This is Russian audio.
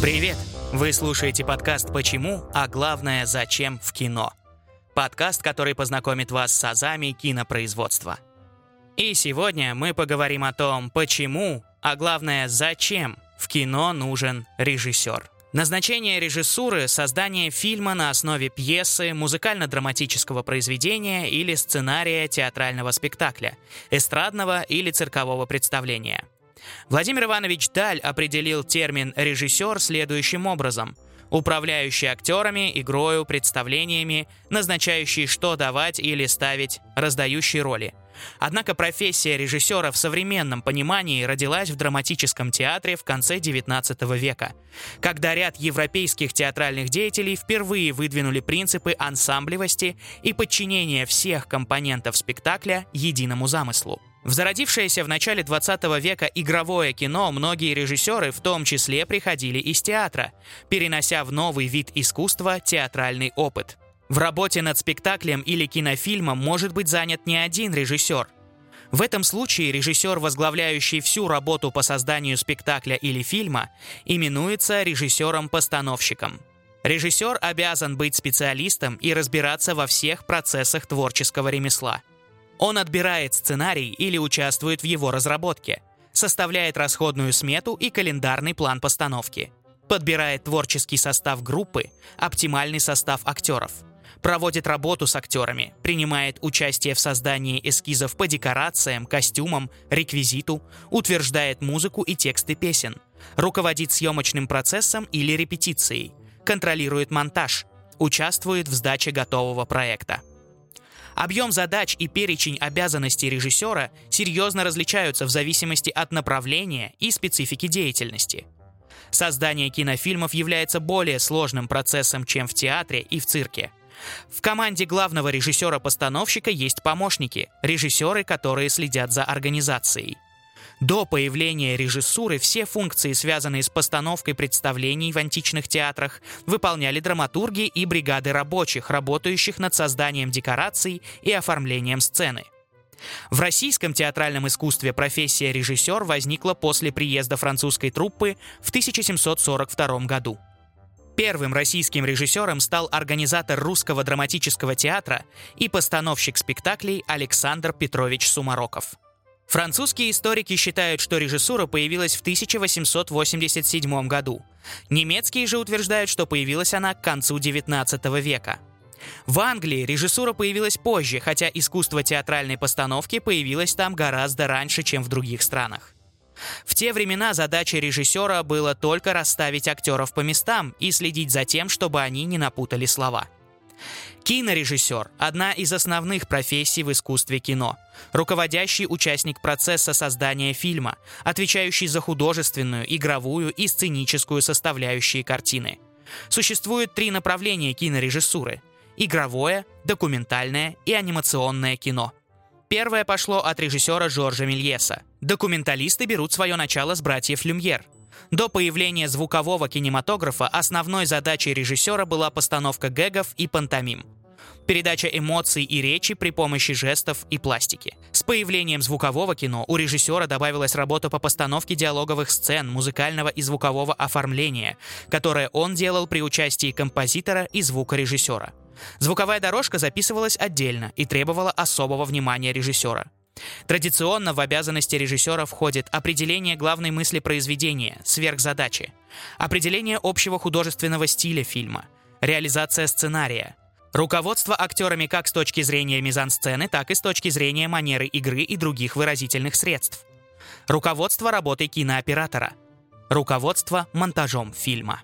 Привет! Вы слушаете подкаст «Почему?», а главное «Зачем?» в кино. Подкаст, который познакомит вас с азами кинопроизводства. И сегодня мы поговорим о том, почему, а главное «Зачем?» в кино нужен режиссер. Назначение режиссуры – создание фильма на основе пьесы, музыкально-драматического произведения или сценария театрального спектакля, эстрадного или циркового представления. Владимир Иванович Даль определил термин «режиссер» следующим образом – управляющий актерами, игрою, представлениями, назначающий, что давать или ставить, раздающий роли. Однако профессия режиссера в современном понимании родилась в драматическом театре в конце XIX века, когда ряд европейских театральных деятелей впервые выдвинули принципы ансамблевости и подчинения всех компонентов спектакля единому замыслу. В зародившееся в начале 20 века игровое кино многие режиссеры в том числе приходили из театра, перенося в новый вид искусства театральный опыт. В работе над спектаклем или кинофильмом может быть занят не один режиссер. В этом случае режиссер, возглавляющий всю работу по созданию спектакля или фильма, именуется режиссером-постановщиком. Режиссер обязан быть специалистом и разбираться во всех процессах творческого ремесла – он отбирает сценарий или участвует в его разработке, составляет расходную смету и календарный план постановки, подбирает творческий состав группы, оптимальный состав актеров, проводит работу с актерами, принимает участие в создании эскизов по декорациям, костюмам, реквизиту, утверждает музыку и тексты песен, руководит съемочным процессом или репетицией, контролирует монтаж, участвует в сдаче готового проекта – Объем задач и перечень обязанностей режиссера серьезно различаются в зависимости от направления и специфики деятельности. Создание кинофильмов является более сложным процессом, чем в театре и в цирке. В команде главного режиссера-постановщика есть помощники, режиссеры, которые следят за организацией – до появления режиссуры все функции, связанные с постановкой представлений в античных театрах, выполняли драматурги и бригады рабочих, работающих над созданием декораций и оформлением сцены. В российском театральном искусстве профессия режиссер возникла после приезда французской труппы в 1742 году. Первым российским режиссером стал организатор русского драматического театра и постановщик спектаклей Александр Петрович Сумароков – Французские историки считают, что режиссура появилась в 1887 году. Немецкие же утверждают, что появилась она к концу XIX века. В Англии режиссура появилась позже, хотя искусство театральной постановки появилось там гораздо раньше, чем в других странах. В те времена задача режиссера было только расставить актеров по местам и следить за тем, чтобы они не напутали слова – Кинорежиссер – одна из основных профессий в искусстве кино. Руководящий участник процесса создания фильма, отвечающий за художественную, игровую и сценическую составляющие картины. Существует три направления кинорежиссуры – игровое, документальное и анимационное кино. Первое пошло от режиссера Жоржа Мельеса. Документалисты берут свое начало с братьев Люмьер – до появления звукового кинематографа основной задачей режиссера была постановка гэгов и пантомим. Передача эмоций и речи при помощи жестов и пластики. С появлением звукового кино у режиссера добавилась работа по постановке диалоговых сцен, музыкального и звукового оформления, которое он делал при участии композитора и звукорежиссера. Звуковая дорожка записывалась отдельно и требовала особого внимания режиссера. Традиционно в обязанности режиссера входит определение главной мысли произведения, сверхзадачи, определение общего художественного стиля фильма, реализация сценария, руководство актерами как с точки зрения мизансцены, так и с точки зрения манеры игры и других выразительных средств, руководство работой кинооператора, руководство монтажом фильма.